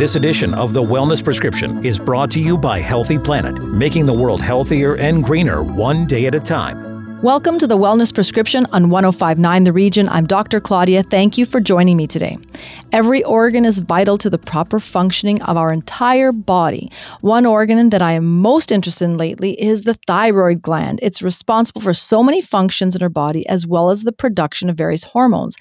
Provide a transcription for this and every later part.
This edition of The Wellness Prescription is brought to you by Healthy Planet, making the world healthier and greener one day at a time. Welcome to the Wellness Prescription on 1059 The Region. I'm Dr. Claudia. Thank you for joining me today. Every organ is vital to the proper functioning of our entire body. One organ that I am most interested in lately is the thyroid gland. It's responsible for so many functions in our body as well as the production of various hormones.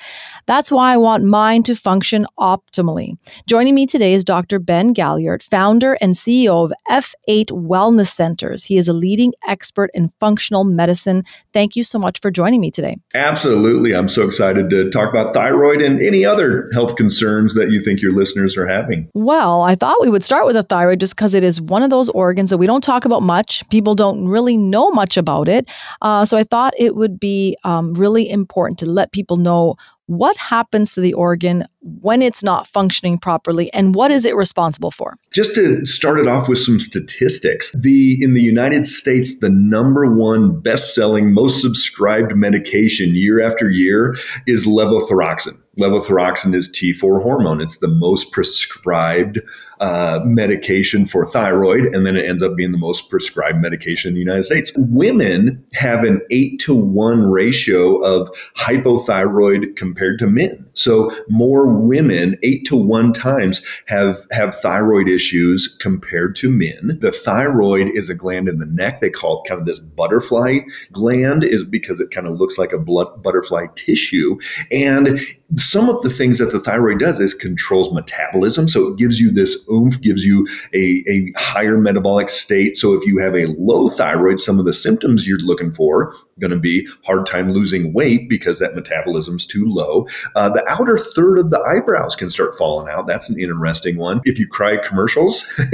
That's why I want mine to function optimally. Joining me today is Dr. Ben Galyardt, founder and CEO of F8 Wellness Centers. He is a leading expert in functional medicine Thank you so much for joining me today. Absolutely. I'm so excited to talk about thyroid and any other health concerns that you think your listeners are having. Well, I thought we would start with the thyroid just because it is one of those organs that we don't talk about much. People don't really know much about it. Uh, so I thought it would be um, really important to let people know what happens to the organ when it's not functioning properly and what is it responsible for? Just to start it off with some statistics the in the united states the number one best-selling most subscribed medication year after year is levothyroxine levothyroxine is T4 hormone. It's the most prescribed uh, medication for thyroid, and then it ends up being the most prescribed medication in the United States. Women have an eight to one ratio of hypothyroid compared to men. So more women, eight to one times, have have thyroid issues compared to men. The thyroid is a gland in the neck. They call it kind of this butterfly gland, is because it kind of looks like a blood butterfly tissue, and some of the things that the thyroid does is controls metabolism. So it gives you this oomph, gives you a, a higher metabolic state. So if you have a low thyroid, some of the symptoms you're looking for going to be hard time losing weight because that metabolism's too low. Uh, the outer third of the eyebrows can start falling out. That's an interesting one. If you cry commercials,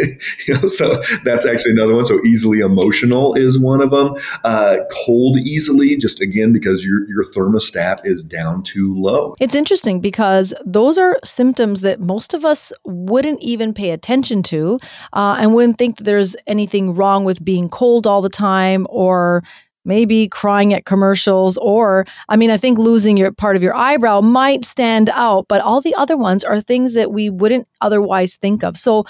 you know, so that's actually another one. So easily emotional is one of them. Uh, cold easily, just again because your your thermostat is down too low. It's interesting because those are symptoms that most of us wouldn't even pay attention to, uh, and wouldn't think that there's anything wrong with being cold all the time or maybe crying at commercials or i mean i think losing your part of your eyebrow might stand out but all the other ones are things that we wouldn't otherwise think of. So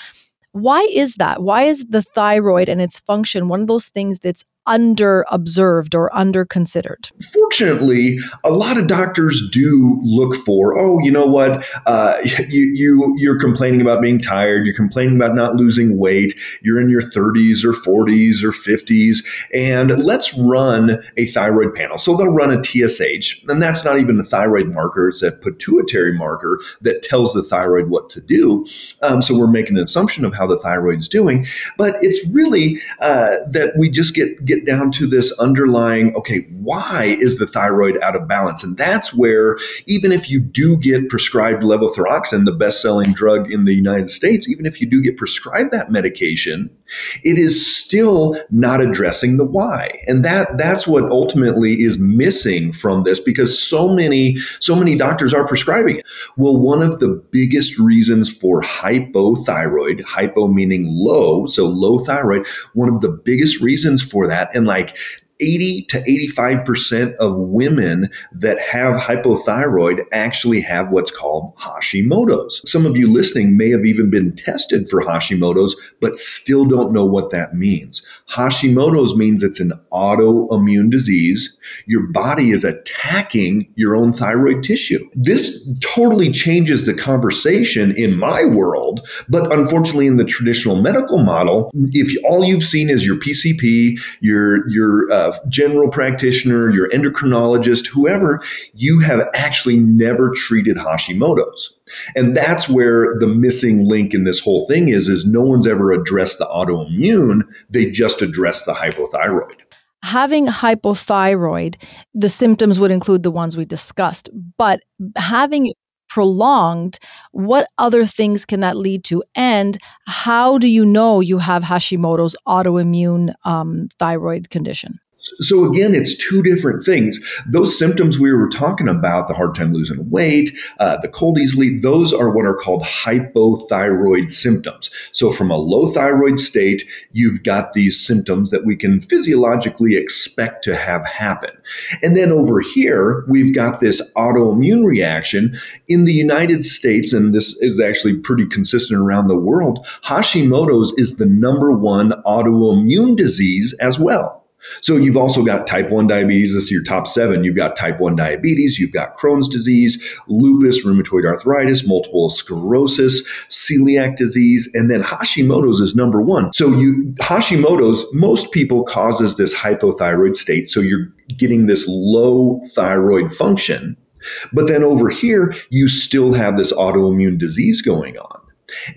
why is that? Why is the thyroid and its function one of those things that's under observed or under considered? Fortunately, a lot of doctors do look for, oh, you know what, uh, you, you, you're complaining about being tired, you're complaining about not losing weight, you're in your 30s or 40s or 50s, and let's run a thyroid panel. So they'll run a TSH, and that's not even a thyroid marker, it's a pituitary marker that tells the thyroid what to do. Um, so we're making an assumption of how the thyroid's doing, but it's really uh, that we just get, get get down to this underlying okay, why is the thyroid out of balance? And that's where, even if you do get prescribed levothyroxine, the best selling drug in the United States, even if you do get prescribed that medication, it is still not addressing the why. And that that's what ultimately is missing from this because so many, so many doctors are prescribing it. Well, one of the biggest reasons for hypothyroid, hypo meaning low, so low thyroid, one of the biggest reasons for that and like 80 to 85% of women that have hypothyroid actually have what's called Hashimoto's. Some of you listening may have even been tested for Hashimoto's, but still don't know what that means. Hashimoto's means it's an autoimmune disease. Your body is attacking your own thyroid tissue. This totally changes the conversation in my world, but unfortunately in the traditional medical model, if all you've seen is your PCP, your your uh, general practitioner, your endocrinologist, whoever, you have actually never treated Hashimoto's. And that's where the missing link in this whole thing is, is no one's ever addressed the autoimmune. They just address the hypothyroid. Having hypothyroid, the symptoms would include the ones we discussed, but having prolonged, what other things can that lead to? And how do you know you have Hashimoto's autoimmune um, thyroid condition? So again, it's two different things. Those symptoms we were talking about, the hard time losing weight, uh, the cold easily, those are what are called hypothyroid symptoms. So from a low thyroid state, you've got these symptoms that we can physiologically expect to have happen. And then over here, we've got this autoimmune reaction. In the United States, and this is actually pretty consistent around the world, Hashimoto's is the number one autoimmune disease as well. So you've also got type 1 diabetes. This is your top seven. You've got type 1 diabetes, you've got Crohn's disease, lupus, rheumatoid arthritis, multiple sclerosis, celiac disease, and then Hashimoto's is number one. So you Hashimoto's, most people causes this hypothyroid state. So you're getting this low thyroid function. But then over here, you still have this autoimmune disease going on.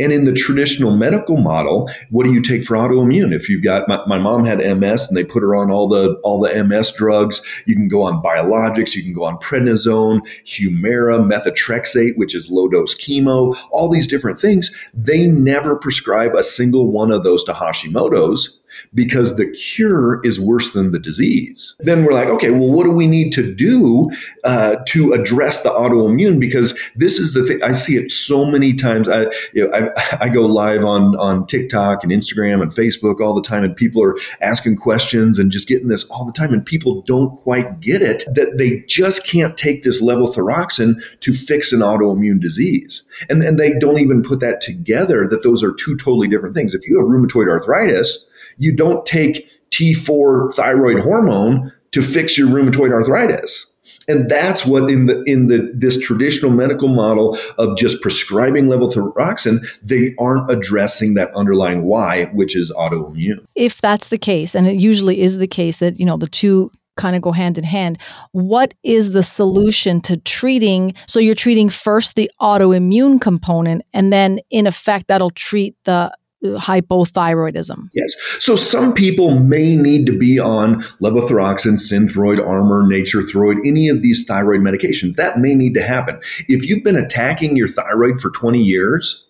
And in the traditional medical model, what do you take for autoimmune? If you've got my, my, mom had MS and they put her on all the all the MS drugs, you can go on biologics, you can go on prednisone, Humira, methotrexate, which is low dose chemo, all these different things. They never prescribe a single one of those to Hashimoto's because the cure is worse than the disease. Then we're like, okay, well, what do we need to do uh, to address the autoimmune? Because this is the thing I see it so many times. I, you know, I, I go live on on TikTok and Instagram and Facebook all the time, and people are asking questions and just getting this all the time, and people don't quite get it that they just can't take this level levothyroxine to fix an autoimmune disease, and and they don't even put that together that those are two totally different things. If you have rheumatoid arthritis you don't take T4 thyroid hormone to fix your rheumatoid arthritis. And that's what in the in the this traditional medical model of just prescribing levothyroxine, they aren't addressing that underlying why, which is autoimmune. If that's the case, and it usually is the case that you know the two kind of go hand in hand. What is the solution to treating? So you're treating first the autoimmune component, and then in effect, that'll treat the hypothyroidism. Yes. So some people may need to be on levothyroxine, synthroid, Armour, Nature-Throid, any of these thyroid medications. That may need to happen. If you've been attacking your thyroid for 20 years,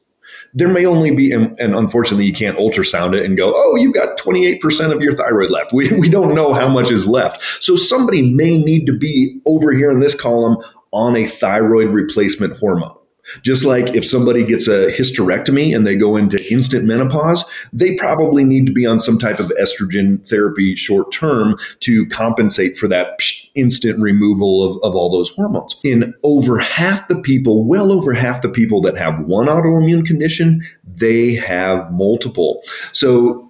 there may only be, and, and, unfortunately, you can't ultrasound it and go, oh, you've got 28% of your thyroid left. We, we don't know how much is left. So somebody may need to be over here in this column on a thyroid replacement hormone. Just like if somebody gets a hysterectomy and they go into instant menopause, they probably need to be on some type of estrogen therapy short term to compensate for that instant removal of, of all those hormones. In over half the people, well over half the people that have one autoimmune condition, they have multiple. So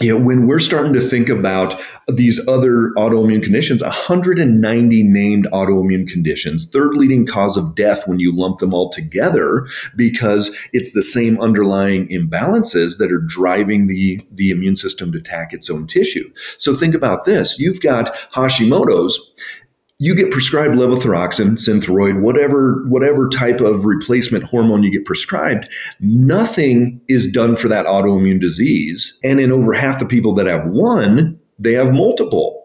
you know, when we're starting to think about these other autoimmune conditions, 190 named autoimmune conditions, third leading cause of death when you lump them all together, because it's the same underlying imbalances that are driving the, the immune system to attack its own tissue. So think about this. You've got Hashimoto's you get prescribed levothyroxine, synthroid, whatever whatever type of replacement hormone you get prescribed, nothing is done for that autoimmune disease. And in over half the people that have one, they have multiple.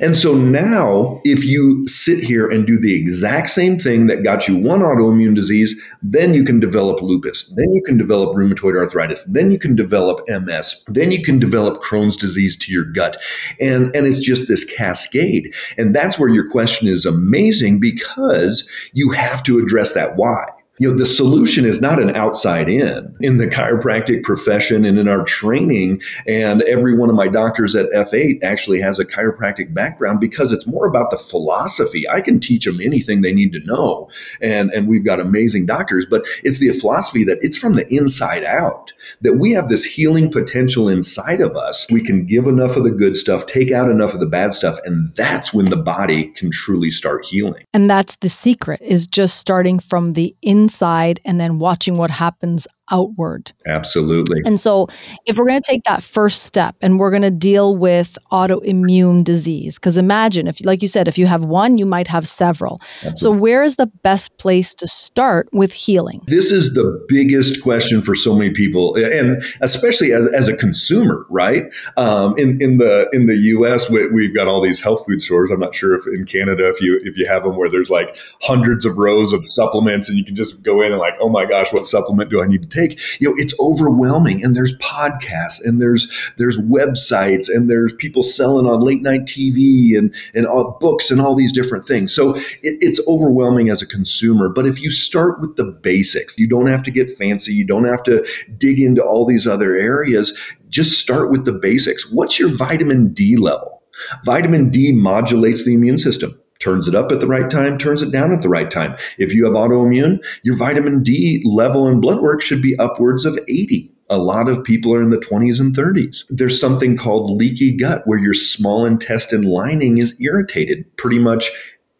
And so now, if you sit here and do the exact same thing that got you one autoimmune disease, then you can develop lupus, then you can develop rheumatoid arthritis, then you can develop MS, then you can develop Crohn's disease to your gut. And, and it's just this cascade. And that's where your question is amazing because you have to address that why you know the solution is not an outside in in the chiropractic profession and in our training. And every one of my doctors at f8 actually has a chiropractic background because it's more about the philosophy. I can teach them anything they need to know. And and we've got amazing doctors but it's the philosophy that it's from the inside out that we have this healing potential inside of us. We can give enough of the good stuff take out enough of the bad stuff and that's when the body can truly start healing. And that's the secret is just starting from the inside inside and then watching what happens outward. Absolutely. And so, if we're going to take that first step and we're going to deal with autoimmune disease, because imagine if, like you said, if you have one, you might have several. Absolutely. So, where is the best place to start with healing? This is the biggest question for so many people, and especially as, as a consumer, right? Um, in in the in the U.S., we, we've got all these health food stores. I'm not sure if in Canada if you if you have them where there's like hundreds of rows of supplements and you can just just go in and like, oh my gosh, what supplement do I need to take? You know, it's overwhelming. And there's podcasts and there's there's websites and there's people selling on late night TV and and all, books and all these different things. So it, it's overwhelming as a consumer. But if you start with the basics, you don't have to get fancy. You don't have to dig into all these other areas. Just start with the basics. What's your vitamin D level? Vitamin D modulates the immune system turns it up at the right time, turns it down at the right time. If you have autoimmune, your vitamin D level in blood work should be upwards of 80. A lot of people are in the 20s and 30s. There's something called leaky gut where your small intestine lining is irritated pretty much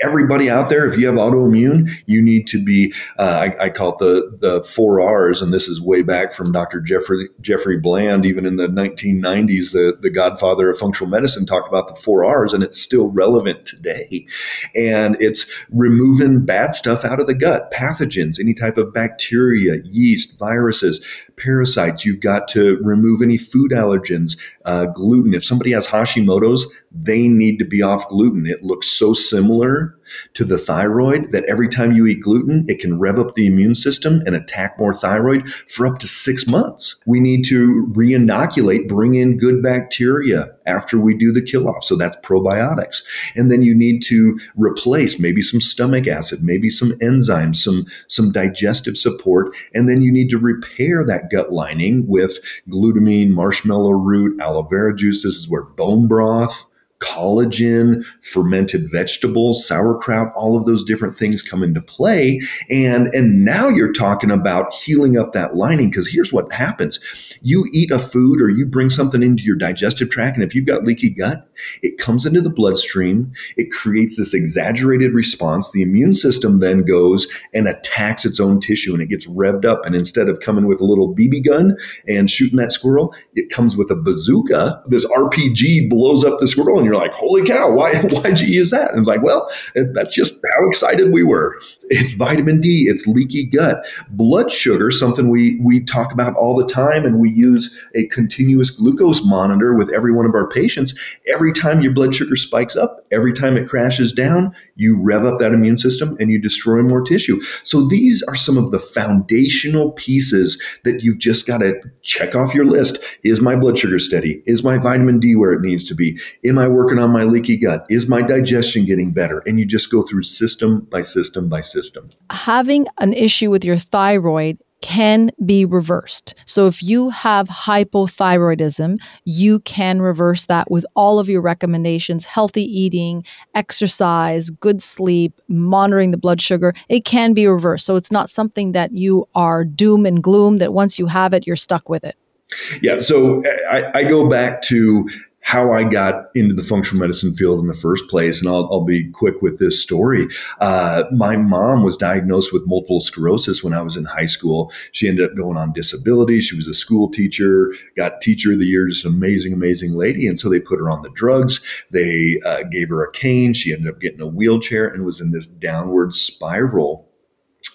everybody out there, if you have autoimmune, you need to be, uh, I, I, call it the, the four R's. And this is way back from Dr. Jeffrey, Jeffrey Bland, even in the 1990s, the, the godfather of functional medicine talked about the four R's and it's still relevant today. And it's removing bad stuff out of the gut, pathogens, any type of bacteria, yeast, viruses, parasites. You've got to remove any food allergens, uh, gluten. If somebody has Hashimoto's, they need to be off gluten. It looks so similar to the thyroid that every time you eat gluten, it can rev up the immune system and attack more thyroid for up to six months. We need to re-inoculate, bring in good bacteria after we do the kill off. So that's probiotics. And then you need to replace maybe some stomach acid, maybe some enzymes, some, some digestive support. And then you need to repair that gut lining with glutamine, marshmallow root, aloe vera juice. This is where bone broth, collagen, fermented vegetables, sauerkraut, all of those different things come into play. And, and now you're talking about healing up that lining because here's what happens. You eat a food or you bring something into your digestive tract, and if you've got leaky gut, it comes into the bloodstream. It creates this exaggerated response. The immune system then goes and attacks its own tissue and it gets revved up. And instead of coming with a little BB gun and shooting that squirrel, it comes with a bazooka. This RPG blows up the squirrel and you're like, holy cow, why, why'd you use that? And it's like, well, that's just how excited we were. It's vitamin D, it's leaky gut. Blood sugar, something we, we talk about all the time, and we use a continuous glucose monitor with every one of our patients. Every time your blood sugar spikes up, every time it crashes down, you rev up that immune system and you destroy more tissue. So these are some of the foundational pieces that you've just got to check off your list. Is my blood sugar steady? Is my vitamin D where it needs to be? Am I working on my leaky gut? Is my digestion getting better? And you just go through system by system by system. Having an issue with your thyroid can be reversed. So if you have hypothyroidism, you can reverse that with all of your recommendations healthy eating, exercise, good sleep, monitoring the blood sugar. It can be reversed. So it's not something that you are doom and gloom that once you have it, you're stuck with it. Yeah. So I, I go back to how I got into the functional medicine field in the first place. And I'll, I'll be quick with this story. Uh, my mom was diagnosed with multiple sclerosis when I was in high school. She ended up going on disability. She was a school teacher, got teacher of the year, just an amazing, amazing lady. And so they put her on the drugs. They uh, gave her a cane. She ended up getting a wheelchair and was in this downward spiral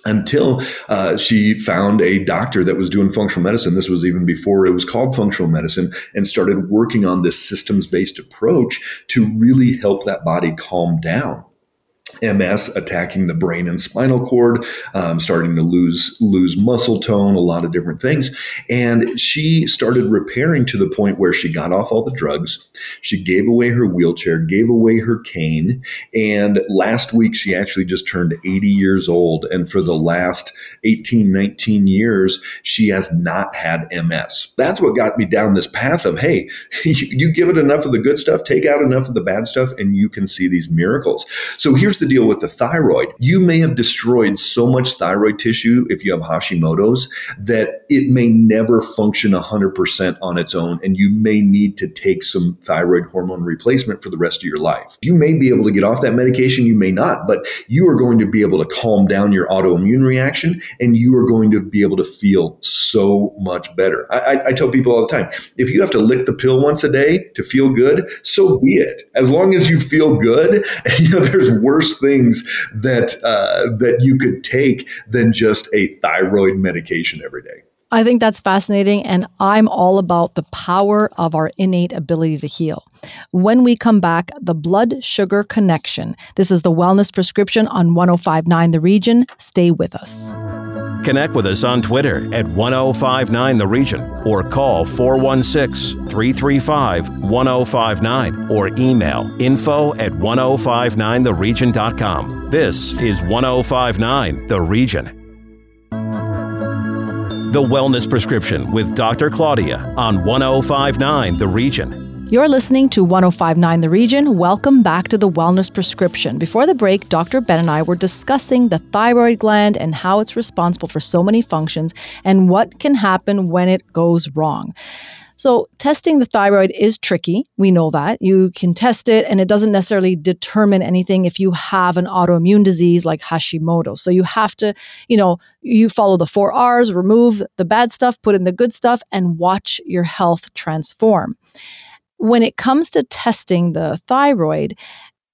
until uh, she found a doctor that was doing functional medicine. This was even before it was called functional medicine, and started working on this systems based approach to really help that body calm down. MS attacking the brain and spinal cord, um, starting to lose lose muscle tone, a lot of different things, and she started repairing to the point where she got off all the drugs. She gave away her wheelchair, gave away her cane, and last week she actually just turned 80 years old. And for the last 18, 19 years, she has not had MS. That's what got me down this path of hey, you, you give it enough of the good stuff, take out enough of the bad stuff, and you can see these miracles. So here's the deal with the thyroid. You may have destroyed so much thyroid tissue if you have Hashimoto's that it may never function 100% on its own, and you may need to take some thyroid hormone replacement for the rest of your life. You may be able to get off that medication, you may not, but you are going to be able to calm down your autoimmune reaction and you are going to be able to feel so much better. I, I, I tell people all the time if you have to lick the pill once a day to feel good, so be it. As long as you feel good, you know, there's worse things that uh, that you could take than just a thyroid medication every day. I think that's fascinating, and I'm all about the power of our innate ability to heal. When we come back, the blood sugar connection. This is the wellness prescription on 1059 The Region. Stay with us. Connect with us on Twitter at 1059 The Region or call 416 335 1059 or email info at 1059theregion.com. This is 1059 The Region. The Wellness Prescription with Dr. Claudia on 1059 The Region. You're listening to 1059 The Region. Welcome back to the Wellness Prescription. Before the break, Dr. Ben and I were discussing the thyroid gland and how it's responsible for so many functions and what can happen when it goes wrong. So, testing the thyroid is tricky. We know that. You can test it, and it doesn't necessarily determine anything if you have an autoimmune disease like Hashimoto. So, you have to, you know, you follow the four R's, remove the bad stuff, put in the good stuff, and watch your health transform. When it comes to testing the thyroid,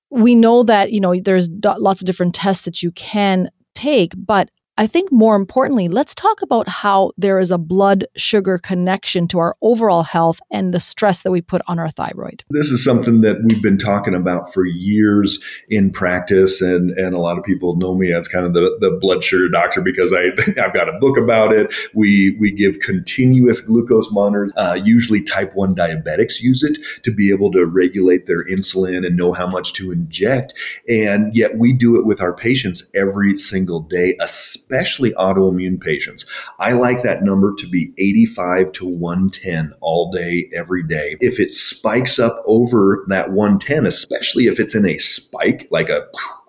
we know that, you know, there's lots of different tests that you can take, but I think more importantly, let's talk about how there is a blood sugar connection to our overall health and the stress that we put on our thyroid. This is something that we've been talking about for years in practice, and, and a lot of people know me as kind of the, the blood sugar doctor because I, I've got a book about it. We, we give continuous glucose monitors. Uh, usually, type 1 diabetics use it to be able to regulate their insulin and know how much to inject. And yet, we do it with our patients every single day, especially especially autoimmune patients. I like that number to be 85 to 110 all day, every day. If it spikes up over that 110, especially if it's in a spike, like a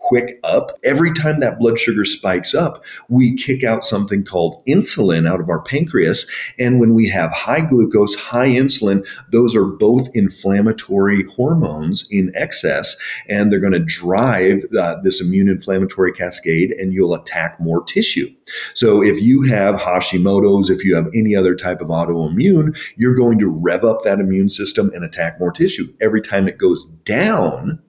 quick up. Every time that blood sugar spikes up, we kick out something called insulin out of our pancreas. And when we have high glucose, high insulin, those are both inflammatory hormones in excess, and they're going to drive uh, this immune inflammatory cascade, and you'll attack more tissue. So if you have Hashimoto's, if you have any other type of autoimmune, you're going to rev up that immune system and attack more tissue. Every time it goes down,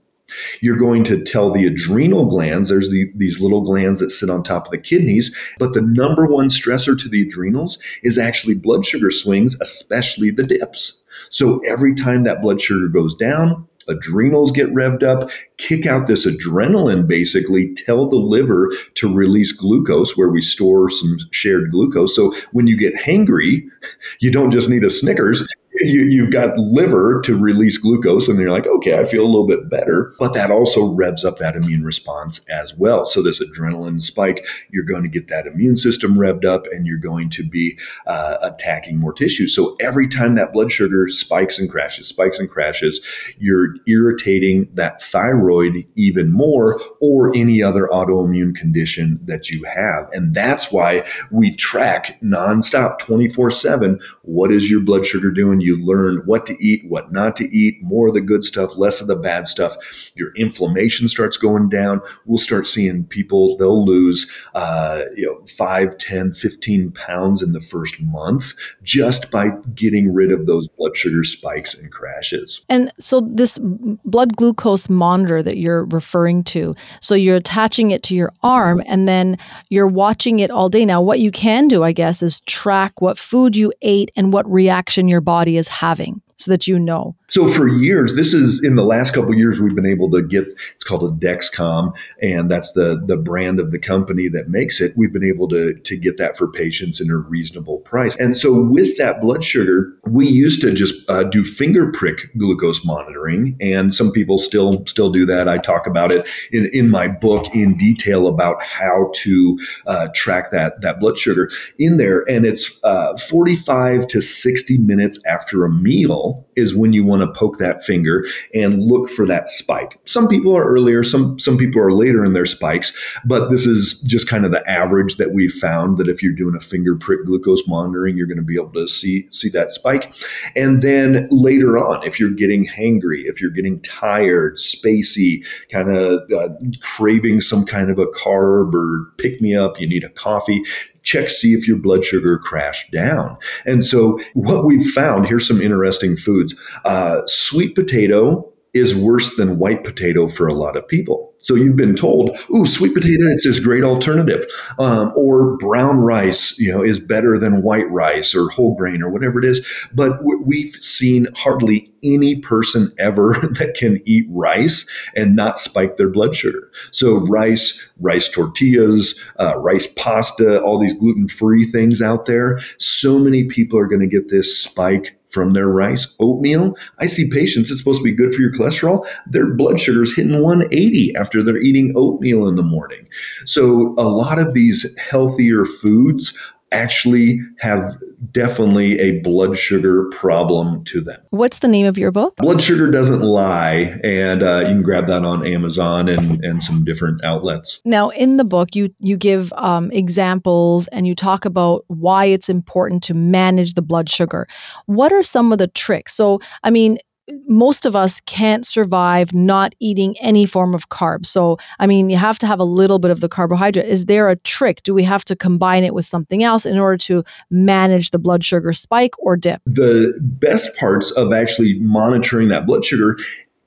you're going to tell the adrenal glands, there's the, these little glands that sit on top of the kidneys, but the number one stressor to the adrenals is actually blood sugar swings, especially the dips. So every time that blood sugar goes down, adrenals get revved up, kick out this adrenaline, basically tell the liver to release glucose where we store some shared glucose. So when you get hangry, you don't just need a Snickers, you, have got liver to release glucose, and you're like, okay, I feel a little bit better. But that also revs up that immune response as well. So, this adrenaline spike, you're going to get that immune system revved up, and you're going to be uh, attacking more tissue. So, every time that blood sugar spikes and crashes, spikes and crashes, you're irritating that thyroid even more, or any other autoimmune condition that you have. And that's why we track nonstop 24 7 what is your blood sugar doing? You learn what to eat, what not to eat, more of the good stuff, less of the bad stuff. Your inflammation starts going down. We'll start seeing people, they'll lose, uh, you know, 5, 10, 15 pounds in the first month just by getting rid of those blood sugar spikes and crashes. And so this blood glucose monitor that you're referring to, so you're attaching it to your arm and then you're watching it all day. Now, what you can do, I guess, is track what food you ate and what reaction your body is having so that you know. So for years, this is in the last couple years we've been able to get. It's called a Dexcom, and that's the the brand of the company that makes it. We've been able to to get that for patients in a reasonable price. And so with that blood sugar, we used to just uh, do finger prick glucose monitoring, and some people still still do that. I talk about it in in my book in detail about how to uh, track that that blood sugar in there, and it's uh, 45 to 60 minutes after a meal is when you want want to poke that finger and look for that spike. Some people are earlier, some some people are later in their spikes, but this is just kind of the average that we've found that if you're doing a finger prick glucose monitoring, you're going to be able to see see that spike. And then later on, if you're getting hangry, if you're getting tired, spacey, kind of uh, craving some kind of a carb or pick me up, you need a coffee, check see if your blood sugar crashed down. And so what we've found here's some interesting foods. Uh, sweet potato is worse than white potato for a lot of people. So you've been told, "Ooh, sweet potato, it's this great alternative," um, or brown rice, you know, is better than white rice or whole grain or whatever it is. But we've seen hardly any person ever that can eat rice and not spike their blood sugar. So rice, rice tortillas, uh, rice pasta, all these gluten-free things out there. So many people are going to get this spike from their rice. Oatmeal, I see patients, it's supposed to be good for your cholesterol. Their blood sugar is hitting 180 after they're eating oatmeal in the morning. So, a lot of these healthier foods actually have definitely a blood sugar problem to them. What's the name of your book? Blood Sugar Doesn't Lie. And uh, you can grab that on Amazon and, and some different outlets. Now, in the book, you, you give um, examples and you talk about why it's important to manage the blood sugar. What are some of the tricks? So, I mean, most of us can't survive not eating any form of carbs. So, I mean, you have to have a little bit of the carbohydrate. Is there a trick? Do we have to combine it with something else in order to manage the blood sugar spike or dip? The best parts of actually monitoring that blood sugar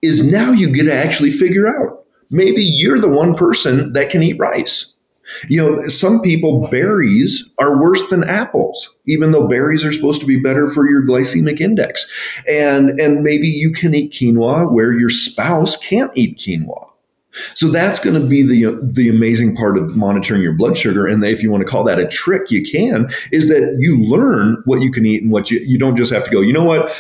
is now you get to actually figure out maybe you're the one person that can eat rice. You know, some people, berries are worse than apples, even though berries are supposed to be better for your glycemic index. And, and maybe you can eat quinoa where your spouse can't eat quinoa. So that's going to be the the amazing part of monitoring your blood sugar. And if you want to call that a trick, you can. Is that you learn what you can eat and what you you don't just have to go. You know what?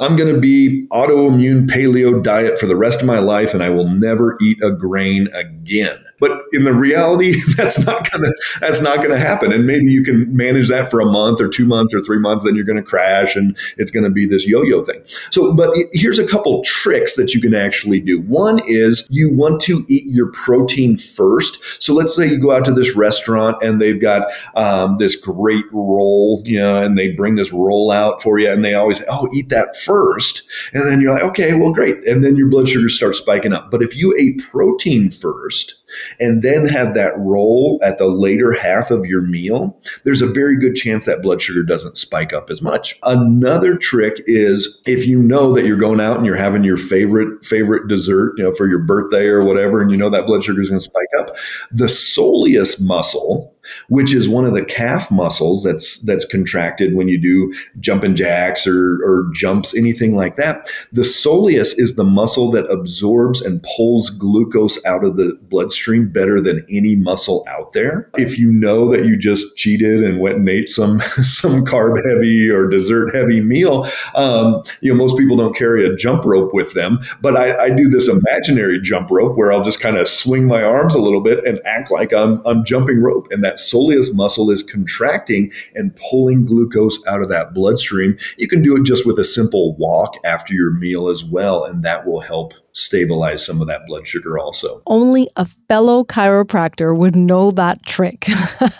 I'm going to be autoimmune paleo diet for the rest of my life, and I will never eat a grain again. But in the reality, that's not gonna that's not gonna happen. And maybe you can manage that for a month or two months or three months, then you're gonna crash and it's gonna be this yo-yo thing. So, but here's a couple tricks that you can actually do. One is you want to eat your protein first. So let's say you go out to this restaurant and they've got um, this great roll, you know, and they bring this roll out for you, and they always "Oh, eat that first. and then you're like, "Okay, well, great," and then your blood sugar starts spiking up. But if you ate protein first and then had that roll at the later half of your meal, there's a very good chance that blood sugar doesn't spike up as much. Another trick is if you know that you're going out and you're having your favorite favorite dessert, you know, for your birthday or whatever, and you know that blood sugar is going to spike up, the soleus muscle which is one of the calf muscles that's that's contracted when you do jumping jacks or, or jumps, anything like that. The soleus is the muscle that absorbs and pulls glucose out of the bloodstream better than any muscle out there. If you know that you just cheated and went and ate some some carb heavy or dessert heavy meal, um, you know most people don't carry a jump rope with them, but I, I do this imaginary jump rope where I'll just kind of swing my arms a little bit and act like I'm I'm jumping rope, and that that soleus muscle is contracting and pulling glucose out of that bloodstream. You can do it just with a simple walk after your meal as well, and that will help stabilize some of that blood sugar also. Only a fellow chiropractor would know that trick.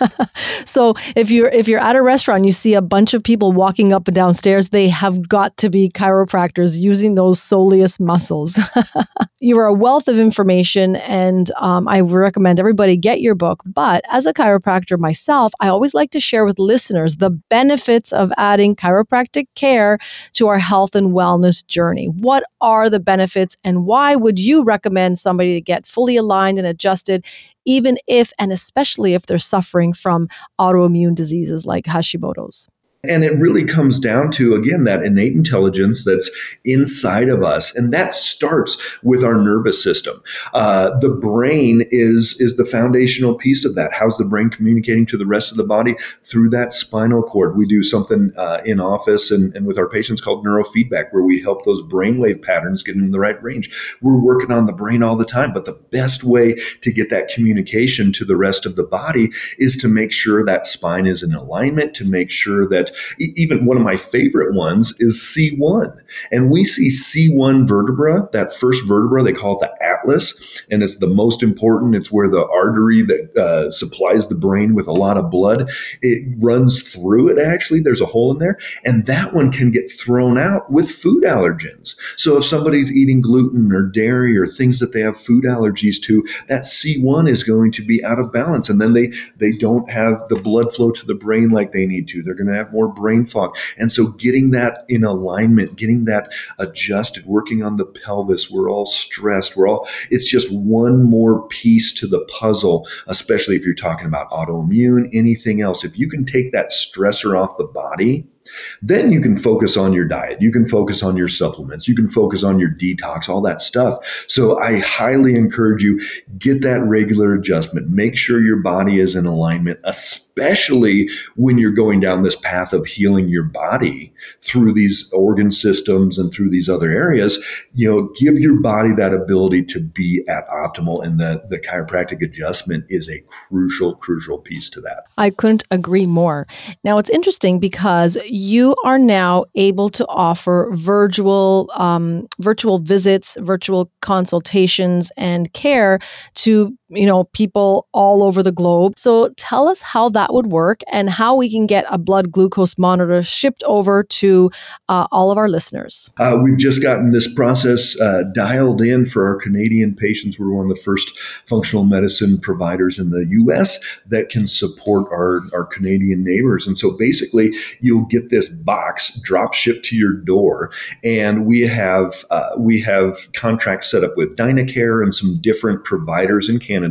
so if you're if you're at a restaurant you see a bunch of people walking up and downstairs, they have got to be chiropractors using those soleus muscles. you are a wealth of information and um, I recommend everybody get your book. But as a chiropractor myself, I always like to share with listeners the benefits of adding chiropractic care to our health and wellness journey. What are the benefits and why would you recommend somebody to get fully aligned and adjusted, even if and especially if they're suffering from autoimmune diseases like Hashimoto's? And it really comes down to, again, that innate intelligence that's inside of us. And that starts with our nervous system. Uh, the brain is, is the foundational piece of that. How's the brain communicating to the rest of the body? Through that spinal cord. We do something uh, in office and, and with our patients called neurofeedback, where we help those brainwave patterns get in the right range. We're working on the brain all the time, but the best way to get that communication to the rest of the body is to make sure that spine is in alignment, to make sure that even one of my favorite ones is C1. And we see C1 vertebra, that first vertebra, they call it the atlas, and it's the most important. It's where the artery that uh, supplies the brain with a lot of blood, it runs through it actually. There's a hole in there. And that one can get thrown out with food allergens. So if somebody's eating gluten or dairy or things that they have food allergies to, that C1 is going to be out of balance. And then they, they don't have the blood flow to the brain like they need to. They're going to have more brain fog. And so getting that in alignment, getting that adjusted, working on the pelvis, we're all stressed. We're all It's just one more piece to the puzzle, especially if you're talking about autoimmune, anything else. If you can take that stressor off the body, then you can focus on your diet. You can focus on your supplements. You can focus on your detox, all that stuff. So I highly encourage you get that regular adjustment. Make sure your body is in alignment, especially when you're going down this path of healing your body through these organ systems and through these other areas. You know, give your body that ability to be at optimal and the, the chiropractic adjustment is a crucial, crucial piece to that. I couldn't agree more. Now it's interesting because you are now able to offer virtual um, virtual visits, virtual consultations, and care to you know people all over the globe. So tell us how that would work and how we can get a blood glucose monitor shipped over to uh, all of our listeners. Uh, we've just gotten this process uh, dialed in for our Canadian patients. We're one of the first functional medicine providers in the U.S. that can support our our Canadian neighbors, and so basically you'll get this box drop shipped to your door, and we have uh, we have contracts set up with Dynacare and some different providers in Canada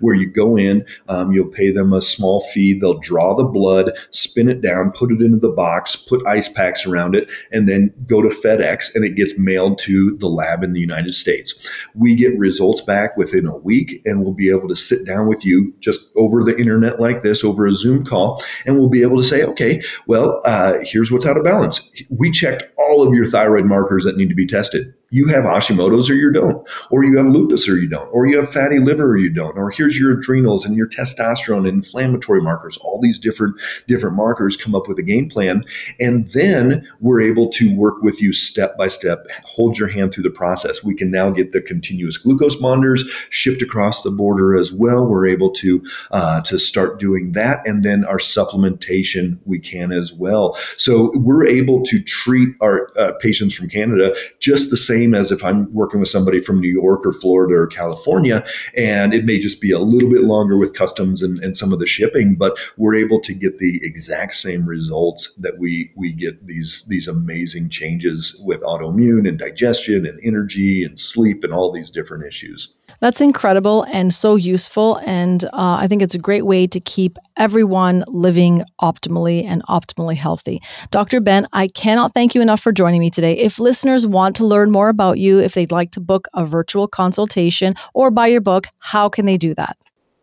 where you go in, um, you'll pay them a small fee, they'll draw the blood, spin it down, put it into the box, put ice packs around it, and then go to FedEx, and it gets mailed to the lab in the United States. We get results back within a week, and we'll be able to sit down with you just over the internet like this, over a Zoom call, and we'll be able to say, okay, well, uh, here's what's out of balance. We checked all of your thyroid markers that need to be tested you have Hashimoto's or you don't, or you have lupus or you don't, or you have fatty liver or you don't, or here's your adrenals and your testosterone and inflammatory markers. All these different different markers come up with a game plan, and then we're able to work with you step by step, hold your hand through the process. We can now get the continuous glucose monitors shipped across the border as well. We're able to uh, to start doing that, and then our supplementation we can as well. So we're able to treat our uh, patients from Canada just the same same as if I'm working with somebody from New York or Florida or California. And it may just be a little bit longer with customs and, and some of the shipping, but we're able to get the exact same results that we we get these these amazing changes with autoimmune and digestion and energy and sleep and all these different issues. That's incredible and so useful. And uh, I think it's a great way to keep everyone living optimally and optimally healthy. Dr. Ben, I cannot thank you enough for joining me today. If listeners want to learn more about you, if they'd like to book a virtual consultation or buy your book, how can they do that?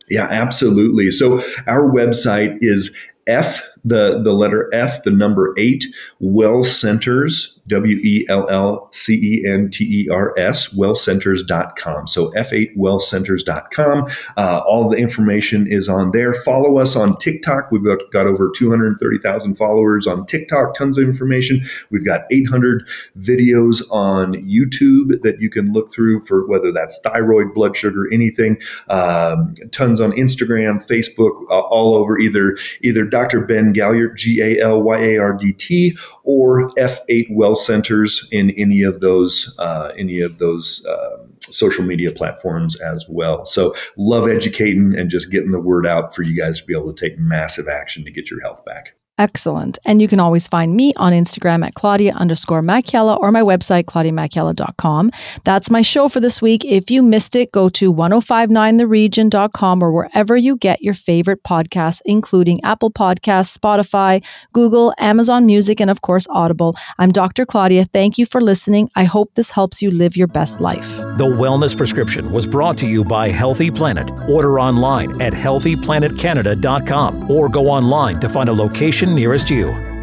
Yeah, absolutely. So our website is F, the, the letter F, the number eight, Well Centers W E L L C E N T E R S, wellcenters.com. So f8wellcenters.com. Uh, all the information is on there. Follow us on TikTok. We've got, got over 230,000 followers on TikTok, tons of information. We've got 800 videos on YouTube that you can look through for whether that's thyroid, blood sugar, anything. Um, tons on Instagram, Facebook, uh, all over either, either Dr. Ben Galyardt, G A L Y A R D T, or F8 Well centers in any of those uh, any of those uh, social media platforms as well. So love educating and just getting the word out for you guys to be able to take massive action to get your health back. Excellent. And you can always find me on Instagram at Claudia underscore Macchiella or my website, claudiamacchiella.com. That's my show for this week. If you missed it, go to 1059theregion.com or wherever you get your favorite podcasts, including Apple Podcasts, Spotify, Google, Amazon Music, and of course, Audible. I'm Dr. Claudia. Thank you for listening. I hope this helps you live your best life. The Wellness Prescription was brought to you by Healthy Planet. Order online at healthyplanetcanada.com or go online to find a location nearest you.